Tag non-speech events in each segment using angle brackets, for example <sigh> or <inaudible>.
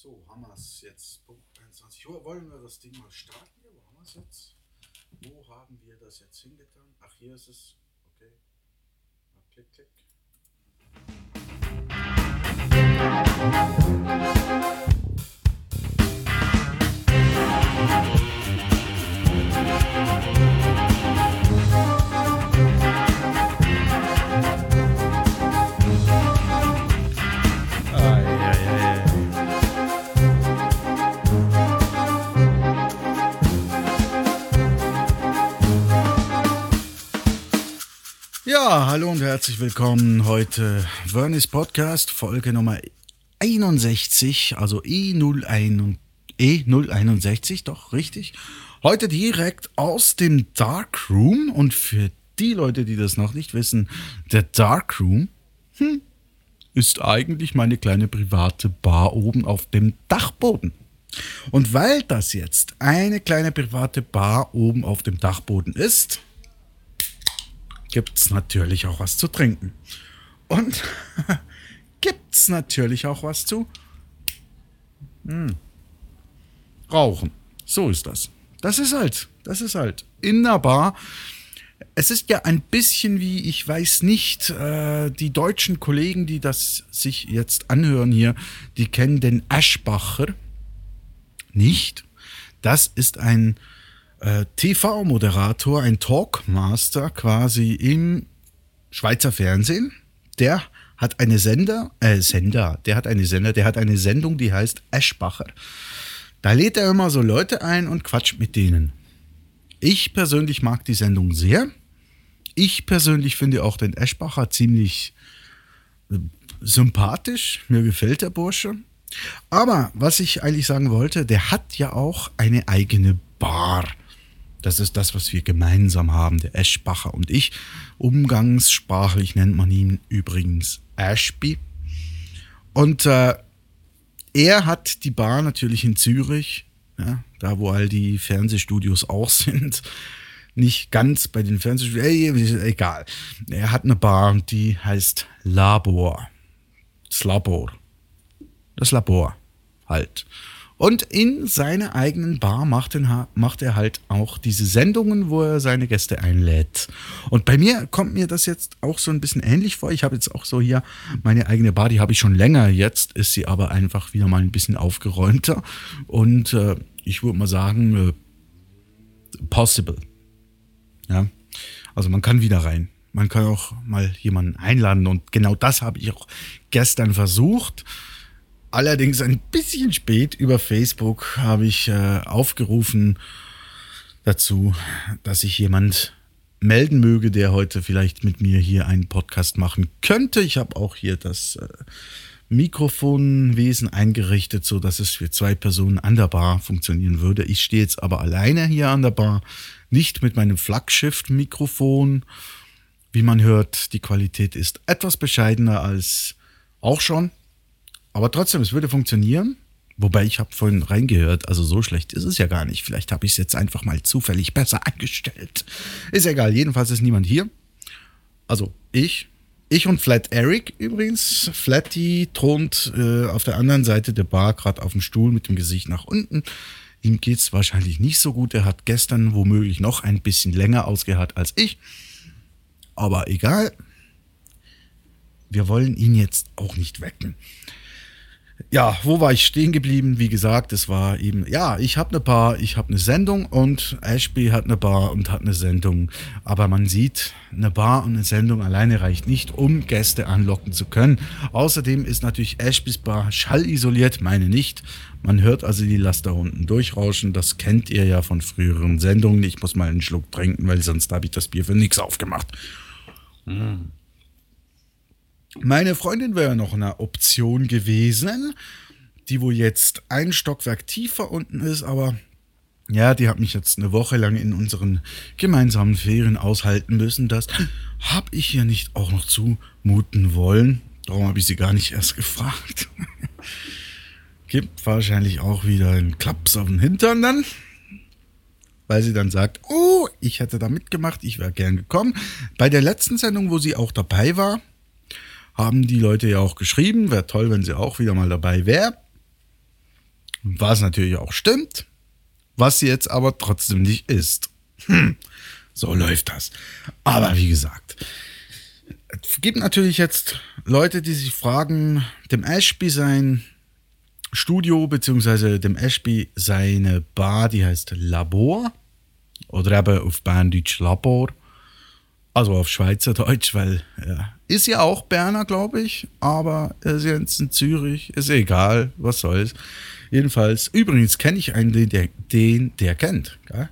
So, haben wir es jetzt. Punkt 21 Uhr. Wollen wir das Ding mal starten hier? Wo haben wir es jetzt? Wo haben wir das jetzt hingetan? Ach, hier ist es. Okay. Mal klick, klick. Ai, Ja, hallo und herzlich willkommen. Heute Vernis Podcast, Folge Nummer 61, also E01 und E061, doch richtig. Heute direkt aus dem Dark Room und für die Leute, die das noch nicht wissen, der Dark Room hm, ist eigentlich meine kleine private Bar oben auf dem Dachboden. Und weil das jetzt eine kleine private Bar oben auf dem Dachboden ist, gibt es natürlich auch was zu trinken. Und <laughs> gibt es natürlich auch was zu hm, rauchen. So ist das. Das ist halt, das ist halt in der Bar. Es ist ja ein bisschen wie, ich weiß nicht, äh, die deutschen Kollegen, die das sich jetzt anhören hier, die kennen den Aschbacher nicht. Das ist ein äh, TV-Moderator, ein Talkmaster quasi im Schweizer Fernsehen. Der hat eine Sender, äh, Sender, der hat eine Sender, der hat eine Sendung, die heißt Eschbacher. Da lädt er immer so Leute ein und quatscht mit denen. Ich persönlich mag die Sendung sehr. Ich persönlich finde auch den Eschbacher ziemlich äh, sympathisch. Mir gefällt der Bursche. Aber was ich eigentlich sagen wollte, der hat ja auch eine eigene Bar. Das ist das, was wir gemeinsam haben, der Eschbacher und ich. Umgangssprachlich nennt man ihn übrigens Ashby. Und äh, er hat die Bar natürlich in Zürich, ja, da wo all die Fernsehstudios auch sind. Nicht ganz bei den Fernsehstudios, egal. Er hat eine Bar, die heißt Labor. Das Labor. Das Labor halt. Und in seiner eigenen Bar macht, er- macht er halt auch diese Sendungen, wo er seine Gäste einlädt. Und bei mir kommt mir das jetzt auch so ein bisschen ähnlich vor. Ich habe jetzt auch so hier meine eigene Bar, die habe ich schon länger. Jetzt ist sie aber einfach wieder mal ein bisschen aufgeräumter. Und äh, ich würde mal sagen, äh, possible. Ja, also man kann wieder rein. Man kann auch mal jemanden einladen und genau das habe ich auch gestern versucht. Allerdings ein bisschen spät über Facebook habe ich äh, aufgerufen dazu, dass sich jemand melden möge, der heute vielleicht mit mir hier einen Podcast machen könnte. Ich habe auch hier das äh, Mikrofonwesen eingerichtet, so dass es für zwei Personen an der Bar funktionieren würde. Ich stehe jetzt aber alleine hier an der Bar, nicht mit meinem Flaggschiff-Mikrofon. Wie man hört, die Qualität ist etwas bescheidener als auch schon. Aber trotzdem, es würde funktionieren. Wobei ich habe vorhin reingehört, also so schlecht ist es ja gar nicht. Vielleicht habe ich es jetzt einfach mal zufällig besser eingestellt. Ist egal, jedenfalls ist niemand hier. Also ich. Ich und Flat Eric übrigens. Flatty thront äh, auf der anderen Seite der Bar, gerade auf dem Stuhl mit dem Gesicht nach unten. Ihm geht es wahrscheinlich nicht so gut. Er hat gestern womöglich noch ein bisschen länger ausgeharrt als ich. Aber egal. Wir wollen ihn jetzt auch nicht wecken. Ja, wo war ich stehen geblieben? Wie gesagt, es war eben, ja, ich habe eine Bar, ich habe eine Sendung und Ashby hat eine Bar und hat eine Sendung. Aber man sieht, eine Bar und eine Sendung alleine reicht nicht, um Gäste anlocken zu können. Außerdem ist natürlich Ashbys Bar schallisoliert, meine nicht. Man hört also die Laster unten durchrauschen. Das kennt ihr ja von früheren Sendungen. Ich muss mal einen Schluck trinken, weil sonst habe ich das Bier für nichts aufgemacht. Meine Freundin wäre noch eine Option gewesen, die wohl jetzt ein Stockwerk tiefer unten ist, aber ja, die hat mich jetzt eine Woche lang in unseren gemeinsamen Ferien aushalten müssen. Das habe ich ihr nicht auch noch zumuten wollen. Darum habe ich sie gar nicht erst gefragt. <laughs> Gibt wahrscheinlich auch wieder einen Klaps auf den Hintern dann. Weil sie dann sagt, oh, ich hätte da mitgemacht, ich wäre gern gekommen. Bei der letzten Sendung, wo sie auch dabei war, haben die Leute ja auch geschrieben, wäre toll, wenn sie auch wieder mal dabei wäre. Was natürlich auch stimmt, was sie jetzt aber trotzdem nicht ist. Hm, so läuft das. Aber wie gesagt, es gibt natürlich jetzt Leute, die sich fragen, dem Ashby sein Studio, beziehungsweise dem Ashby seine Bar, die heißt Labor. Oder eben auf Berndeutsch Labor. Also auf Schweizerdeutsch, weil ja, ist ja auch Berner, glaube ich, aber er ist jetzt in Zürich, ist egal, was soll's. Jedenfalls, übrigens kenne ich einen, den der, den der kennt. Gell?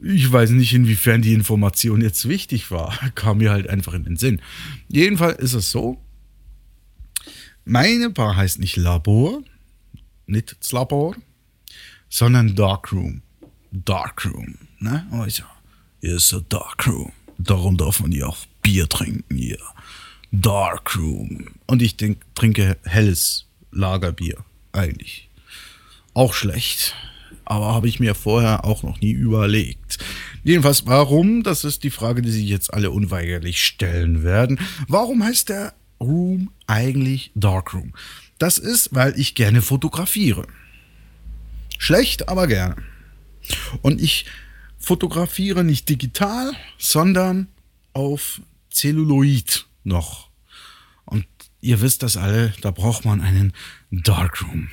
Ich weiß nicht, inwiefern die Information jetzt wichtig war. <laughs> Kam mir halt einfach in den Sinn. Jedenfalls ist es so, meine Bar heißt nicht Labor, nicht das Labor, sondern Darkroom. Darkroom, ne? Also, hier ist ein Darkroom. Darum darf man ja auch Bier trinken hier. Darkroom. Und ich denk, trinke helles Lagerbier, eigentlich. Auch schlecht, aber habe ich mir vorher auch noch nie überlegt. Jedenfalls, warum? Das ist die Frage, die sich jetzt alle unweigerlich stellen werden. Warum heißt der Room eigentlich Darkroom? Das ist, weil ich gerne fotografiere. Schlecht, aber gerne. Und ich fotografiere nicht digital, sondern auf Celluloid noch. Und ihr wisst das alle, da braucht man einen Darkroom.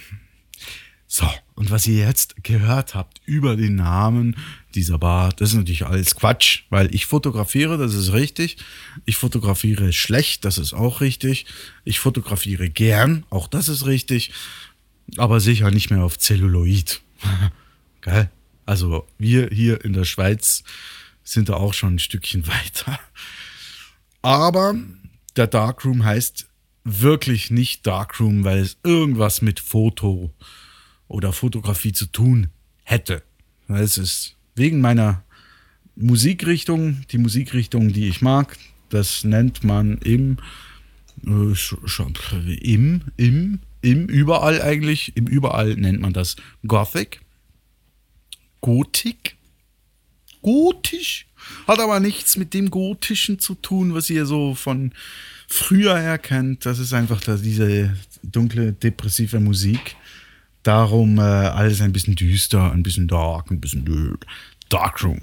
So, und was ihr jetzt gehört habt über den Namen dieser Bar, das ist natürlich alles Quatsch, weil ich fotografiere, das ist richtig. Ich fotografiere schlecht, das ist auch richtig. Ich fotografiere gern, auch das ist richtig. Aber sicher nicht mehr auf Celluloid. <laughs> Geil. Also wir hier in der Schweiz sind da auch schon ein Stückchen <laughs> weiter. Aber der Darkroom heißt wirklich nicht Darkroom, weil es irgendwas mit Foto oder Fotografie zu tun hätte. Es ist wegen meiner Musikrichtung, die Musikrichtung, die ich mag, das nennt man im, äh, im, im, im, überall eigentlich, im überall nennt man das Gothic. Gotik. Gotisch. Hat aber nichts mit dem Gotischen zu tun, was ihr so von früher her kennt. Das ist einfach diese dunkle, depressive Musik. Darum äh, alles ein bisschen düster, ein bisschen dark, ein bisschen blöd. Darkroom.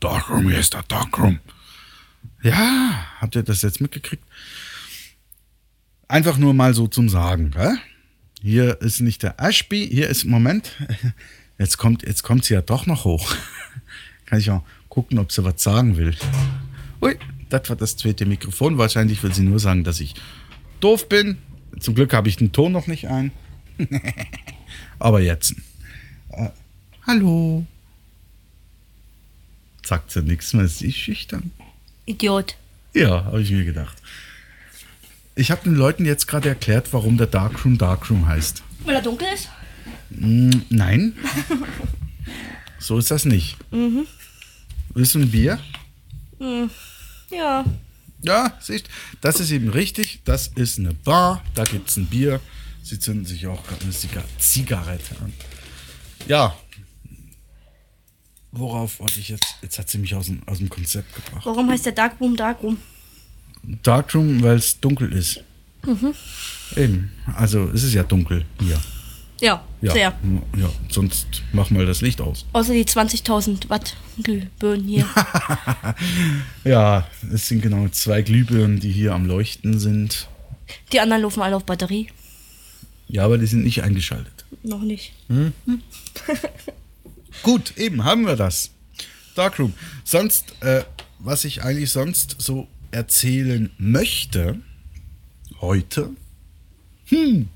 Darkroom, hier ist der Darkroom. Ja, habt ihr das jetzt mitgekriegt? Einfach nur mal so zum Sagen. Gell? Hier ist nicht der Ashby, hier ist, Moment, <laughs> jetzt kommt jetzt kommt sie ja doch noch hoch. <laughs> Kann ich auch gucken, ob sie was sagen will. Ui, das war das zweite Mikrofon. Wahrscheinlich will sie nur sagen, dass ich doof bin. Zum Glück habe ich den Ton noch nicht ein. <laughs> Aber jetzt. Äh, hallo. Sagt sie nichts mehr, sie ist schüchtern. Idiot. Ja, habe ich mir gedacht. Ich habe den Leuten jetzt gerade erklärt, warum der Darkroom Darkroom heißt. Weil er dunkel ist? Mm, nein. so ist das nicht. Mhm. Willst du ein Bier? Ja. Ja, siehst das ist eben richtig. Das ist eine Bar, da gibt es ein Bier. Sie zünden sich auch gerade eine Ziga Zigarette an. Ja. Worauf wollte ich jetzt? Jetzt hat sie mich aus dem, aus dem Konzept gebracht. Warum heißt der Darkroom Darkroom? Darkroom, weil es dunkel ist. Eben. Also es ist ja dunkel hier. Ja, Ja, sehr. ja. Sonst machen wir das Licht aus. Außer die 20.000 Watt Glühbirnen hier. <laughs> Ja, es sind genau zwei Glühbirnen, die hier am Leuchten sind. Die anderen laufen alle auf Batterie. Ja, aber die sind nicht eingeschaltet. Noch nicht. <laughs> Gut, eben haben wir das. Darkroom. Sonst, äh, was ich eigentlich sonst so erzählen möchte, heute, hm,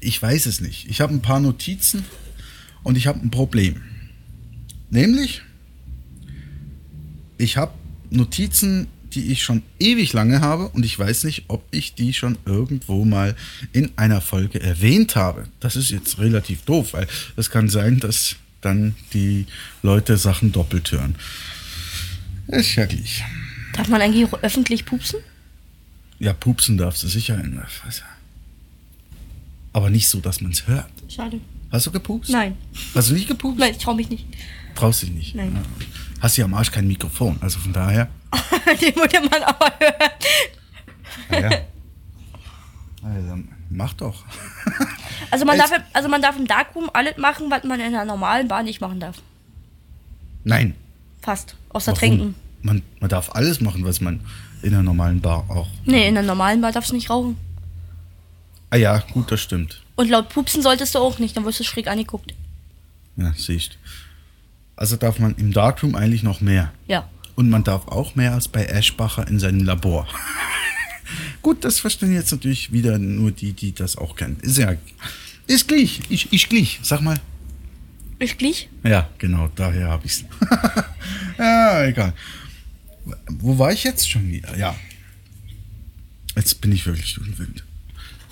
ich weiß es nicht. Ich habe ein paar Notizen und ich habe ein Problem. Nämlich, ich habe Notizen, die ich schon ewig lange habe und ich weiß nicht, ob ich die schon irgendwo mal in einer Folge erwähnt habe. Das ist jetzt relativ doof, weil es kann sein, dass dann die Leute Sachen doppelt hören. Ist schrecklich. Darf man eigentlich öffentlich pupsen? Ja, pupsen darfst du sicher in der Fresse. Aber nicht so, dass man es hört. Schade. Hast du gepupst? Nein. Hast du nicht gepupst? Nein, ich trau mich nicht. Traust dich nicht. Nein. Ja. Hast ja am Arsch kein Mikrofon. Also von daher. <laughs> Den würde man aber hören. Ja. ja. <laughs> Also, mach doch. <laughs> Also man, darf, im- also man darf im Darkroom alles machen, was man in einer normalen Bar nicht machen darf. Nein. Fast. Außer Warum? trinken. Man, man darf alles machen, was man in einer normalen Bar auch. Nee, in einer normalen Bar darfst du nicht rauchen. Ah ja, gut, das stimmt. Und laut Pupsen solltest du auch nicht, dann wirst du schräg angeguckt. Ja, siehst. Also darf man im Darkroom eigentlich noch mehr. Ja. Und man darf auch mehr als bei Eschbacher in seinem Labor. <laughs> Gut, das verstehen jetzt natürlich wieder nur die, die das auch kennen. Ist ja. Ist gleich. Ich, ich gleich. Sag mal. Ich gleich? Ja, genau, daher habe ich's. <laughs> ja, egal. Wo war ich jetzt schon wieder? Ja. Jetzt bin ich wirklich durch den Wind.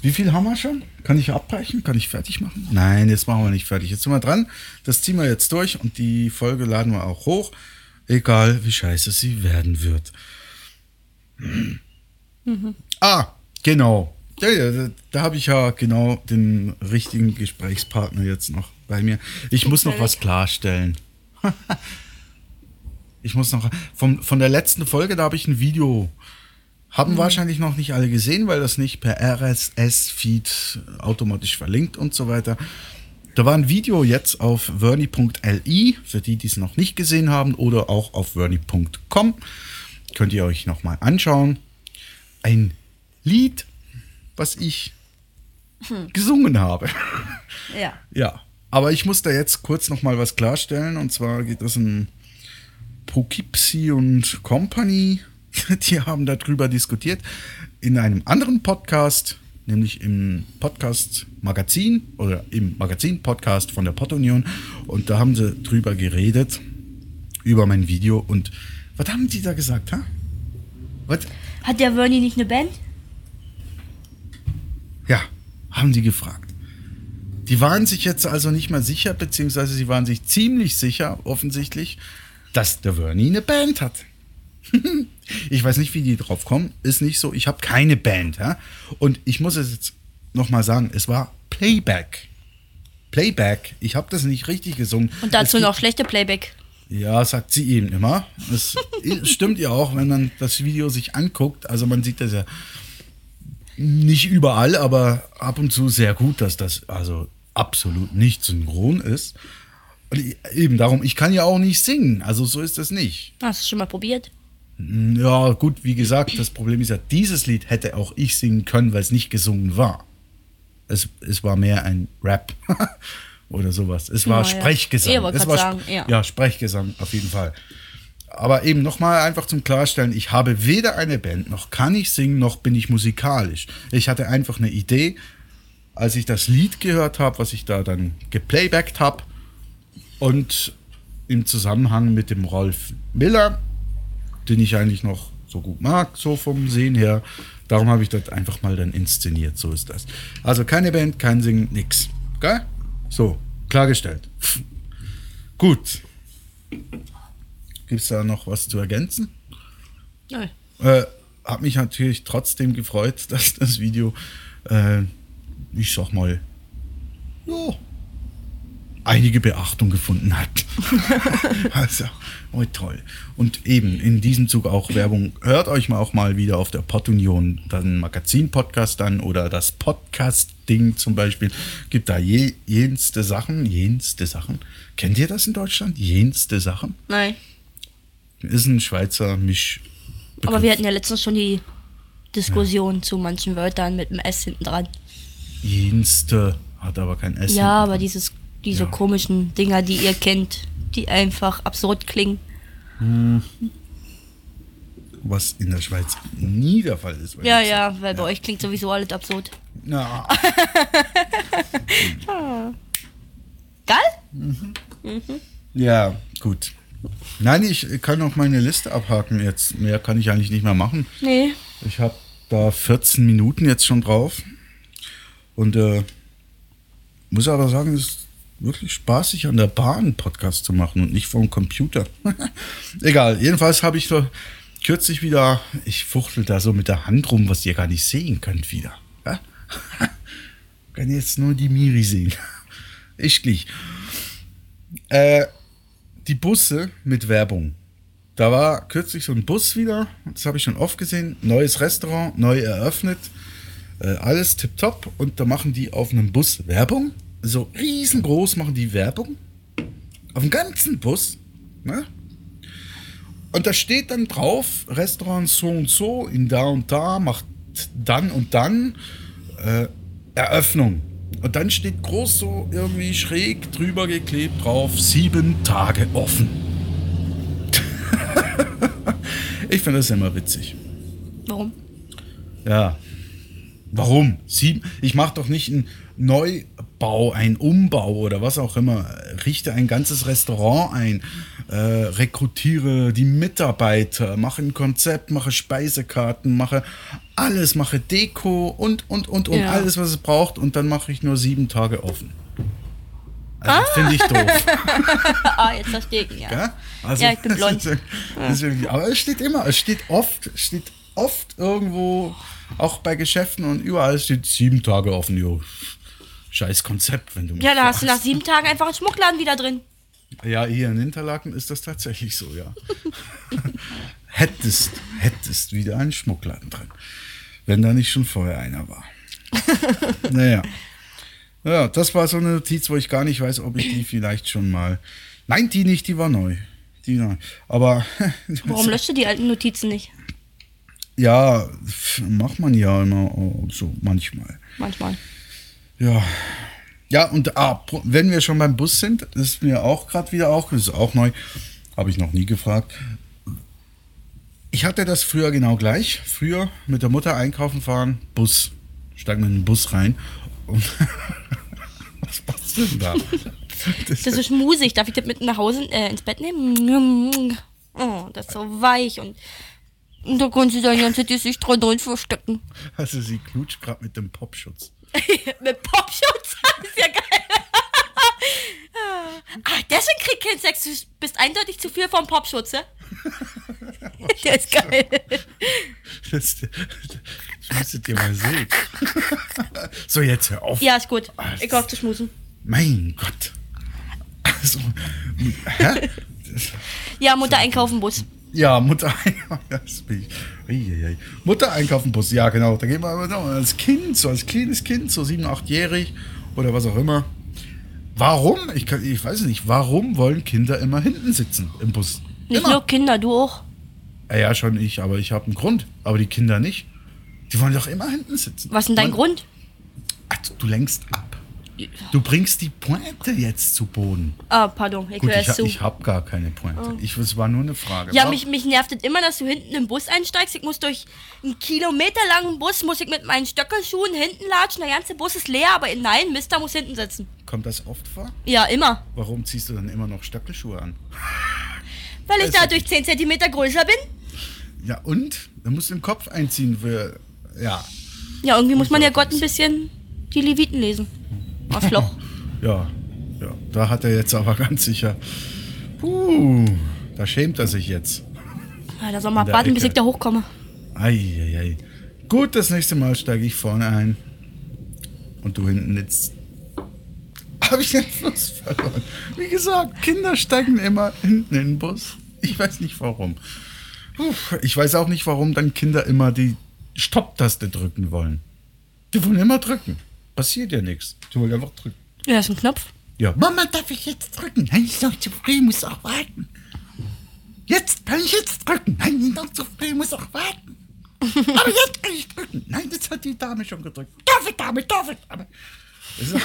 Wie viel haben wir schon? Kann ich abbrechen? Kann ich fertig machen? Nein, jetzt machen wir nicht fertig. Jetzt sind wir dran. Das ziehen wir jetzt durch und die Folge laden wir auch hoch. Egal, wie scheiße sie werden wird. Ah, genau. Ja, ja, da, da habe ich ja genau den richtigen Gesprächspartner jetzt noch bei mir. Ich muss noch was klarstellen. <laughs> ich muss noch. Vom, von der letzten Folge, da habe ich ein Video. Haben wahrscheinlich noch nicht alle gesehen, weil das nicht per RSS-Feed automatisch verlinkt und so weiter. Da war ein Video jetzt auf verni.li, für die, die es noch nicht gesehen haben, oder auch auf verni.com. Könnt ihr euch nochmal anschauen. Ein Lied, was ich gesungen habe. Ja. <laughs> Ja, aber ich muss da jetzt kurz noch mal was klarstellen. Und zwar geht es um Poughkeepsie und Company. <laughs> Die haben darüber diskutiert in einem anderen Podcast, nämlich im Podcast Magazin oder im Magazin Podcast von der Pottunion. Und da haben sie drüber geredet, über mein Video. Und was haben die da gesagt, ha? Was? Hat der Vernie nicht eine Band? Ja, haben die gefragt. Die waren sich jetzt also nicht mehr sicher, beziehungsweise sie waren sich ziemlich sicher, offensichtlich, dass der Vernie eine Band hat. <laughs> ich weiß nicht, wie die drauf kommen. Ist nicht so. Ich habe keine Band. Ja? Und ich muss es jetzt nochmal sagen, es war Playback. Playback. Ich habe das nicht richtig gesungen. Und dazu noch schlechte Playback. ja, sagt sie eben immer. Das stimmt ja auch, wenn man das Video sich anguckt. Also man sieht das ja nicht überall, aber ab und zu sehr gut, dass das also absolut nicht synchron ist. Und eben darum, ich kann ja auch nicht singen. Also so ist das nicht. Hast du schon mal probiert? Ja, gut, wie gesagt, das Problem ist ja, dieses Lied hätte auch ich singen können, weil es nicht gesungen war. Es, es war mehr ein Rap <laughs> oder sowas. Es war Ja, ja. Sprechgesang. Wollte es war sagen, ja. ja, Sprechgesang auf jeden Fall. Aber eben nochmal einfach zum Klarstellen, ich habe weder eine Band, noch kann ich singen, noch bin ich musikalisch. Ich hatte einfach eine Idee, als ich das Lied gehört habe, was ich da dann geplaybackt habe und im Zusammenhang mit dem Rolf Miller, den ich eigentlich noch so gut mag, so vom Sehen her. Darum habe ich das einfach mal dann inszeniert, so ist das. Also keine Band, kein Singen, nix. Geil? So, klargestellt. <laughs> Gut. Gibt es da noch was zu ergänzen? Nö. Äh, hat mich natürlich trotzdem gefreut, <laughs> dass das Video, äh, ich sag mal, ja, einige Beachtung gefunden hat. <laughs> also, oh toll. Und eben in diesem Zug auch Werbung. Hört euch mal auch mal wieder auf der Pottunion dann Magazin-Podcast an oder das Podcast-Ding zum Beispiel. Gibt da je, jenste Sachen, jenste Sachen. Kennt ihr das in Deutschland? Jenste Sachen? Nein. Ist ein Schweizer Misch. Aber wir hatten ja letztens schon die Diskussion zu manchen Wörtern mit dem S hinten dran. Jenste hat aber kein S. Ja, aber dieses, diese Ja. komischen Dinger, die ihr kennt, die einfach absurd klingen. was in der Schweiz nie der Fall ist. Ja, ja, weil bei euch klingt sowieso alles absurd. Na, <laughs> Geil? ja, gut. Nein, ich kann noch meine Liste abhaken jetzt. Mehr kann ich eigentlich nicht mehr machen. Nee. Ich habe da 14 Minuten jetzt schon drauf. Und äh, muss aber sagen, es ist wirklich spaßig, an der Bahn Podcast zu machen und nicht vom Computer. <laughs> Egal, jedenfalls habe ich so kürzlich wieder, ich fuchtel da so mit der Hand rum, was ihr gar nicht sehen könnt wieder. Ja? <laughs> Kann jetzt nur die Miri sehen. <laughs> Ich gleich. Äh, die Busse mit Werbung. Da war kürzlich so ein Bus wieder, das habe ich schon oft gesehen. Neues Restaurant, neu eröffnet. Äh, alles tipptopp. Und da machen die auf einem Bus Werbung. So riesengroß machen die Werbung. Auf dem ganzen Bus. Ne? Und da steht dann drauf, Restaurant so und so in da und da macht dann und dann äh, Eröffnung. Und dann steht groß so irgendwie schräg drüber geklebt drauf, sieben Tage offen. <laughs> ich finde das immer witzig. Warum? Ja. Warum? Sieben? Ich mache doch nicht einen Neubau, einen Umbau oder was auch immer. Richte ein ganzes Restaurant ein, äh, rekrutiere die Mitarbeiter, mache ein Konzept, mache Speisekarten, mache alles, mache Deko und, und, und, und Ja. alles, was es braucht. Und dann mache ich nur sieben Tage offen. Also, Finde ich doof. <laughs> Ah, jetzt verstehe ich ja. Ja, also, Ja, ich bin blond. wirklich- aber es steht immer, es steht oft, steht oft irgendwo, auch bei Geschäften und überall steht sieben Tage offen, jo. Scheiß Konzept, wenn du mich Ja, da hast du nach sieben Tagen einfach einen Schmuckladen wieder drin. Ja, hier in Interlaken ist das tatsächlich so, ja. <laughs> hättest, hättest wieder einen Schmuckladen drin. Wenn da nicht schon vorher einer war. <laughs> naja. Ja, das war so eine Notiz, wo ich gar nicht weiß, ob ich die vielleicht schon mal. Nein, die nicht, die war neu. Die neu. Aber <laughs> Warum löscht du die alten Notizen nicht? ja, macht man ja immer so manchmal. Manchmal. Ja. Ja, und ah, wenn wir schon beim Bus sind, das ist mir auch gerade wieder auch, das ist auch neu, habe ich noch nie gefragt. Ich hatte das früher genau gleich. Früher mit der Mutter einkaufen fahren, Bus. Steigen wir in den Bus rein. Und <laughs> Was machst du denn da? Das, Das ist musig. Darf ich das mit nach Hause äh, ins Bett nehmen? Oh, das ist so weich und, und da kannst du dein ganzes Gesicht drin verstecken. also sie klutscht gerade mit dem Popschutz. <laughs> mit Popschutz? <laughs> Das ist ja geil. ah, deswegen krieg ich keinen Sex. Du bist eindeutig zu viel vom Popschutz, ja? <laughs> Der ist geil. Das, das müsstet ihr mal sehen. So, jetzt hör auf. Ja, ist gut. Ich hoffe zu schmusen. Mein Gott. Also, hä? Ja, Mutter einkaufen Bus. Ja, Mutter. <laughs> Uiuiui. Mutter einkaufen Bus, ja genau. Da gehen wir aber noch als Kind, so als kleines Kind, so sieben, achtjährig oder was auch immer. Warum? Ich, kann, ich weiß nicht, warum wollen Kinder immer hinten sitzen im Bus? Nicht immer. nur Kinder, du auch. Ja, ja, schon ich, aber ich habe einen Grund. Aber die Kinder nicht. Die wollen doch immer hinten sitzen. Was ist denn dein Man- Grund? Ach, du lenkst ab. Du bringst die Pointe jetzt zu Boden. Ah, pardon, ich Gut, höre ich, zu. ich habe gar keine Pointe. Ich, es war nur eine Frage. Ja, mich, mich nervt es immer, dass du hinten im Bus einsteigst. Ich muss durch einen kilometerlangen Bus, muss ich mit meinen Stöckelschuhen hinten latschen. Der ganze Bus ist leer, aber nein, Mister muss hinten sitzen. Kommt das oft vor? Ja, immer. Warum ziehst du dann immer noch Stöckelschuhe an? Weil ich dadurch 10 cm größer bin. Ja, und? Dann musst du den Kopf einziehen für. Ja. Ja, irgendwie muss man ja Gott ein bisschen die Leviten lesen. Arschloch. <laughs> Ja. Ja. Da hat er jetzt aber <laughs> ganz sicher. Puh, da schämt er sich jetzt. <laughs> Ja, da soll der warten, bis ich da hochkomme. Eieiei. Gut, das nächste Mal steige ich vorne ein. Und du hinten jetzt. Habe ich den Fluss verloren. Wie gesagt, Kinder steigen immer hinten in den Bus. Ich weiß nicht warum. Ich weiß auch nicht, warum dann Kinder immer die Stopptaste drücken wollen. Die wollen immer drücken. Passiert ja nichts. Die wollen einfach drücken. Ja, ist ein Knopf. Ja. Mama, darf ich jetzt drücken? Nein, ist noch zu früh, muss auch warten. Jetzt kann ich jetzt drücken. Nein, ist noch zu früh, muss auch warten. <laughs> Aber jetzt kann ich drücken. Nein, das hat die Dame schon gedrückt. Darf ich, Dame, darf ich, Dame. <laughs>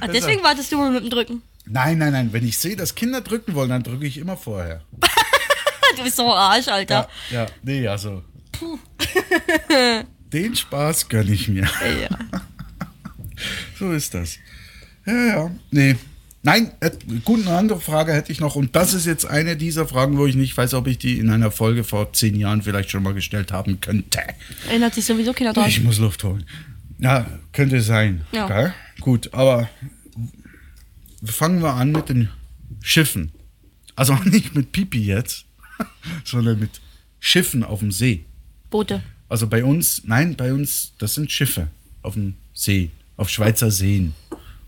Ah, deswegen wartest du mal mit dem Drücken. Nein, nein, nein. Wenn ich sehe, dass Kinder drücken wollen, dann drücke ich immer vorher. <laughs> Du bist so ein Arsch, Alter. Ja, ja. Nee, also. Puh. Den Spaß gönne ich mir. Ja. <laughs> So ist das. Ja, ja. Nee. Nein, äh, gut, eine andere Frage hätte ich noch. Und das ist jetzt eine dieser Fragen, wo ich nicht weiß, ob ich die in einer Folge vor zehn Jahren vielleicht schon mal gestellt haben könnte. Erinnert sich sowieso keiner dran. Ich muss Luft holen. Ja, könnte sein. Ja. Gell? Gut, aber fangen wir an mit den Schiffen. Also <laughs> nicht mit Pipi jetzt, <laughs> sondern mit Schiffen auf dem See. Boote. Also bei uns, nein, bei uns, das sind Schiffe auf dem See, auf Schweizer Seen.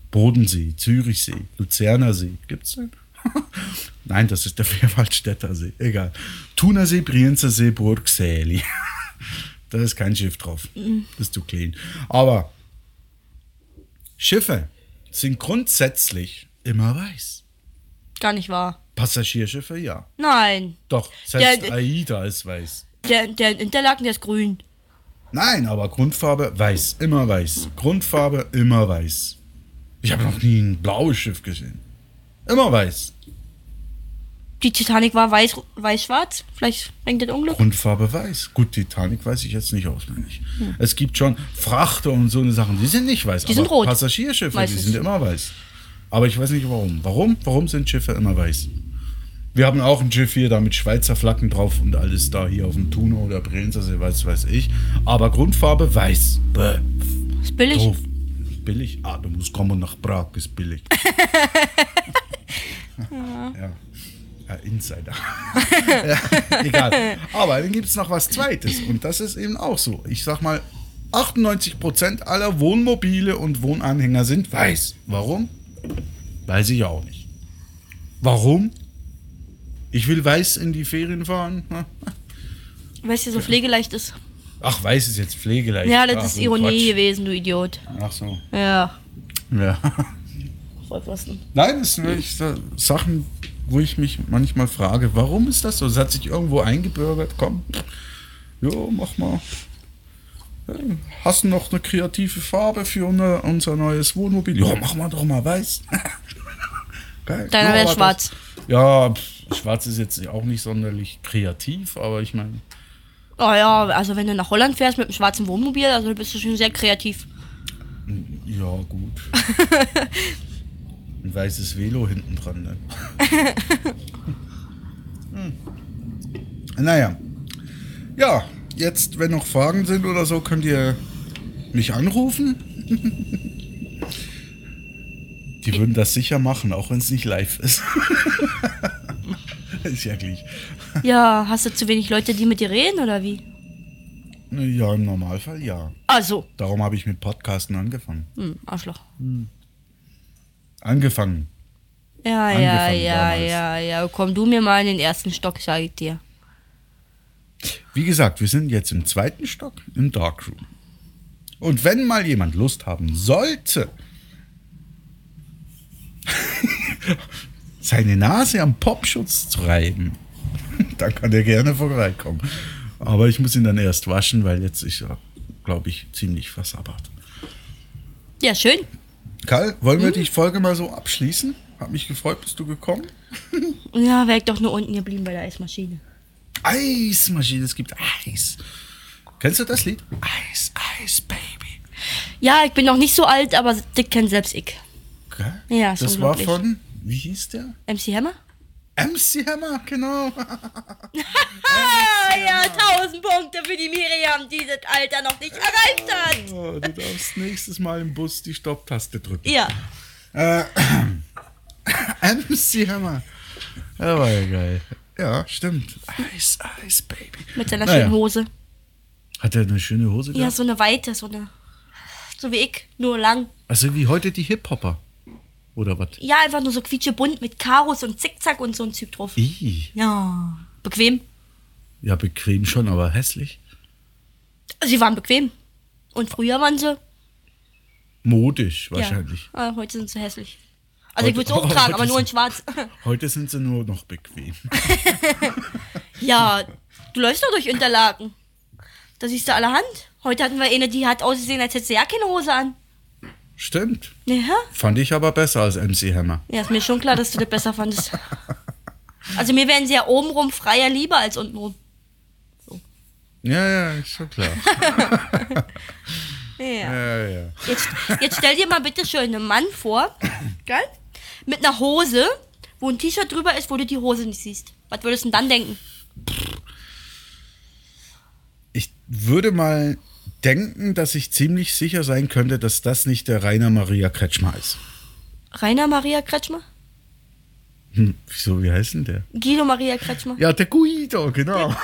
Bodensee, Zürichsee, Luzerner See. Gibt's den? <laughs> nein, das ist der Vierwaldstätter See. Egal. Thunersee, Brienzer See, Burgseli. <laughs> Da ist kein Schiff drauf. Das ist zu klein. Aber Schiffe sind grundsätzlich immer weiß. Gar nicht wahr. Passagierschiffe, ja. Nein. Doch, selbst Ja, AIDA ist weiß. Der, der in Interlaken, der ist grün. Nein, aber Grundfarbe weiß, immer weiß. Grundfarbe immer weiß. Ich habe noch nie ein blaues Schiff gesehen. Immer weiß. Die Titanic war weiß, weiß-schwarz. Vielleicht bringt das Unglück. Grundfarbe weiß. Gut, Titanic weiß ich jetzt nicht auswendig. Es gibt schon Frachter und so eine Sachen, die sind nicht weiß. Die sind rot. Passagierschiffe, Meistens. die sind immer weiß. Aber ich weiß nicht warum. Warum? Warum sind Schiffe immer weiß? Wir haben auch ein Schiff hier da mit Schweizer Flaggen drauf und alles da hier auf dem Thuner oder Brenzasee, weiß weiß ich. Aber Grundfarbe weiß. Bäh. Ist billig. Doof. Billig? Ah, du musst kommen nach Prag, ist billig. <laughs> <laughs> ja. ja. Insider. <laughs> ja, egal. Aber dann gibt es noch was Zweites. Und das ist eben auch so. Ich sag mal, 98% aller Wohnmobile und Wohnanhänger sind weiß. Warum? Weiß ich auch nicht. Warum? Ich will weiß in die Ferien fahren. Weil es hier so pflegeleicht ist. Ach, weiß ist jetzt pflegeleicht. Ja, das Ach, ist so Ironie Quatsch. gewesen, du Idiot. Ach so. Ja. Ja. Vollpfosten. Nein, das sind wirklich Sachen, wo ich mich manchmal frage, warum ist das so? Es hat sich irgendwo eingebürgert, komm. Jo, mach mal. Ja, Hast du noch eine kreative Farbe für unser, unser neues Wohnmobil? Ja, mach mal doch mal weiß. <laughs> Geil. Deiner Ja, wäre schwarz. Das, ja, pff, schwarz ist jetzt auch nicht sonderlich kreativ, aber ich meine, Oh ja, also wenn du nach Holland fährst mit einem schwarzen Wohnmobil, also bist du schon sehr kreativ. ja, gut. <laughs> Ein weißes Velo hinten dran, ne? <laughs> hm. Naja. Ja, jetzt, wenn noch Fragen sind oder so, könnt ihr mich anrufen. <laughs> Die würden das sicher machen, auch wenn es nicht live ist. Ist ja gleich. Ja, hast du zu wenig Leute, die mit dir reden oder wie? Ja, im Normalfall ja. Also, Darum habe ich mit Podcasten angefangen. hm, Arschloch. Angefangen. Ja, ja, Angefangen ja, damals. ja, ja. Komm du mir mal in den ersten Stock, sage ich dir. Wie gesagt, wir sind jetzt im zweiten Stock im Darkroom. Und wenn mal jemand Lust haben sollte, <laughs> seine Nase am Popschutz zu reiben, <laughs> dann kann er gerne vorbeikommen. Aber ich muss ihn dann erst waschen, weil jetzt ist er, glaube ich, ziemlich versabbert. Ja, schön. Karl, wollen wir die Folge mal so abschließen? Hat mich gefreut, bist du gekommen? <laughs> Ja, wär ich doch nur unten geblieben bei der Eismaschine. Eismaschine, es gibt Eis. Kennst du das Lied? Eis, Eis, Baby. Ja, ich bin noch nicht so alt, aber das kennt selbst ich. Okay. Ja, das war von, wie hieß der? MC Hammer? MC Hammer, genau. Ah, <laughs> ja, 1000 Punkte für die Miriam, die das Alter noch nicht erreicht hat. Oh, du darfst nächstes Mal im Bus die Stopptaste drücken. Ja, <laughs> MC Hammer. Ja, war ja geil. Ja, stimmt. Eis, Eis, Baby. mit seiner Naja. schönen Hose. Hat er eine schöne Hose Ja, gehabt? so eine weite, so eine. So wie ich, nur lang. Also wie heute die Hip-Hopper. Oder was? Ja, einfach nur so quietschebunt mit Karos und Zickzack und so ein Zeug drauf. Ih. Ja, bequem. Ja, bequem schon, aber hässlich. Sie waren bequem. Und früher waren sie. Modisch wahrscheinlich. Ja, ah, heute sind sie hässlich. Also ich Heute- würde es auch tragen, <laughs> aber nur in schwarz. <laughs> Heute sind sie nur noch bequem. <laughs> ja, du läufst doch durch Interlaken. Da siehst du allerhand. Heute hatten wir eine, die hat ausgesehen, als hätte sie ja keine Hose an. Stimmt. Ja, Fand ich aber besser als MC Hammer. ja ist mir schon klar, dass du das besser fandest. Also mir wären sie ja obenrum freier lieber als untenrum. Ja, ja, ist schon klar. <laughs> Ja. Ja, ja. Jetzt, jetzt stell dir mal bitte schön einen Mann vor, geil? Mit einer Hose, wo ein T-Shirt drüber ist, wo du die Hose nicht siehst. Was würdest du denn dann denken? Ich würde mal denken, dass ich ziemlich sicher sein könnte, dass das nicht der Rainer Maria Kretschmer ist. Rainer Maria Kretschmer? Hm, wieso, wie heißt denn der? Guido Maria Kretschmer? Ja, der Guido, genau.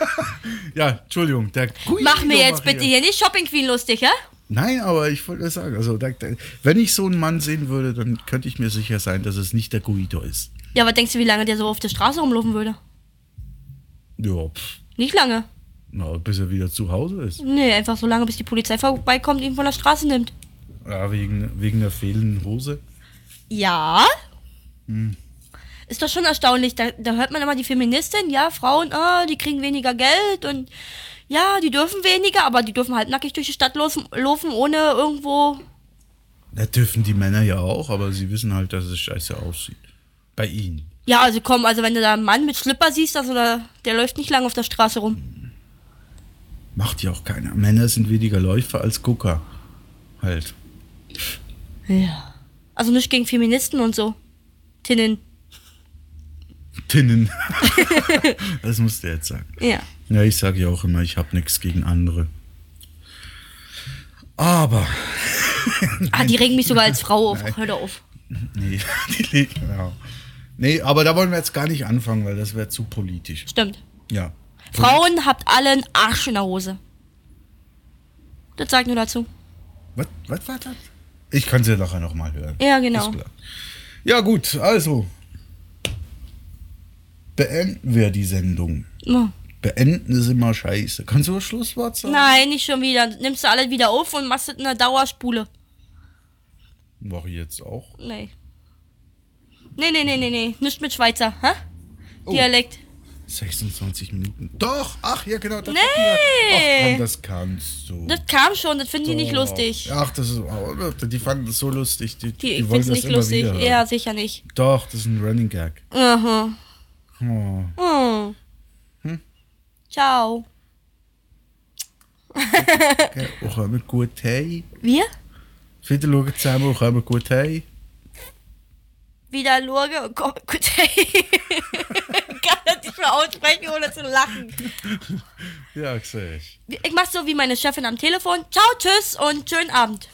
<laughs> ja, Entschuldigung, der Guido. Mach mir jetzt Maria. bitte hier nicht Shopping Queen lustig, ja? Nein, aber ich wollte sagen, also da, da, wenn ich so einen Mann sehen würde, dann könnte ich mir sicher sein, dass es nicht der Guido ist. Ja, was denkst du, wie lange der so auf der Straße rumlaufen würde? Ja, Nicht lange. Na, bis er wieder zu Hause ist. Nee, einfach so lange, bis die Polizei vorbeikommt und ihn von der Straße nimmt. Ja, wegen, wegen der fehlenden Hose. Ja. Ist doch schon erstaunlich. Da, da hört man immer die Feministin, ja, Frauen, ah, die kriegen weniger Geld und ja, die dürfen weniger, aber die dürfen halt nackig durch die Stadt laufen, laufen ohne irgendwo. Da dürfen die Männer ja auch, aber sie wissen halt, dass es scheiße aussieht. Bei ihnen. Ja, also komm, also wenn du da einen Mann mit Schlipper siehst, also der, der läuft nicht lange auf der Straße rum. Macht ja auch keiner. Männer sind weniger Läufer als Gucker. Halt. Ja. Also nicht gegen Feministen und so. Tinnen. Tinnen. <laughs> <laughs> das musst du jetzt sagen. Ja. Ja, ich sage ja auch immer, ich habe nichts gegen andere. Aber, <laughs> Ah, die regen mich sogar als Frau auf. Nein. Hör doch auf. nee, die liegen, ja. Nee, aber da wollen wir jetzt gar nicht anfangen, weil das wäre zu politisch. Stimmt. Ja. Frauen habt alle einen Arsch in der Hose. Das sag ich nur dazu. Was, was war das? Ich kann sie ja nachher nochmal hören. Ja, genau. Ja, gut, also. Beenden wir die Sendung. Oh. Beenden ist immer scheiße. Kannst du das Schlusswort sagen? Nein, nicht schon wieder. Nimmst du alle wieder auf und machst es in einer Dauerspule. Mach ich jetzt auch. Nee. Nee, nee, nee, nee, nee. Nicht mit Schweizer, hä? Oh. Dialekt. 26 Minuten. Doch, ach ja, genau. Das Nee. wir. Ach komm, das kannst du. Das kam schon, das finden die nicht lustig. Ach, das ist, oh, die fanden das so lustig. Die, Die, die, ich wollen das nicht immer lustig. wieder. Ja, sicher nicht. Doch, das ist ein Running Gag. Aha. Oh. Hm. Ciao. Okay, auch immer gut hey. Wir? Wieder schauen zusammen, auch immer gut hey. Wieder Lurge und komm, gut, hey. <laughs> Kann das nicht mehr aussprechen, ohne zu lachen. Ja, sehe ich. Ich mach so wie meine Chefin am Telefon. Ciao, tschüss und schönen Abend.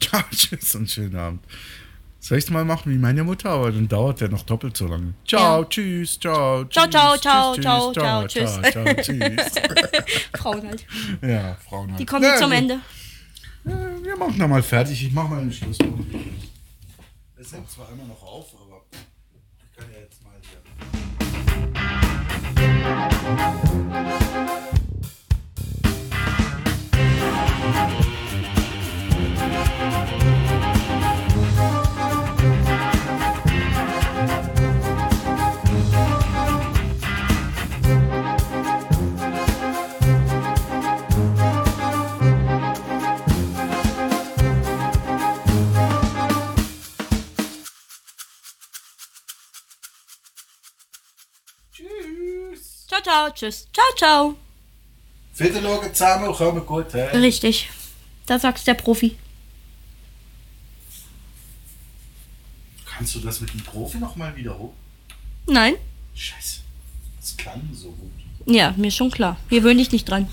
Ciao, tschüss und schönen Abend. Soll ich es mal machen wie meine Mutter, aber dann dauert der noch doppelt so lange. Ciao, Ja. tschüss, ciao, Ciao, ciao, ciao, ciao, ciao, ciao, tschüss. ciao, ciao, tschüss. <laughs> Frauen halt. ja, Frauen halt. Die kommen jetzt zum. Ende. Wir machen nochmal fertig. Ich mache mal einen Schlusspunkt. Es nimmt zwar immer noch auf, aber ich kann ja jetzt mal hier. Tschüss. Ciao, ciao. Vierte Lage zusammen, kommen gut, hä? Richtig. Da sagst der Profi. Kannst du das mit dem Profi nochmal wiederholen? Nein? Scheiße. Das klang so gut. Ja, mir schon klar. Wir würden dich nicht dran.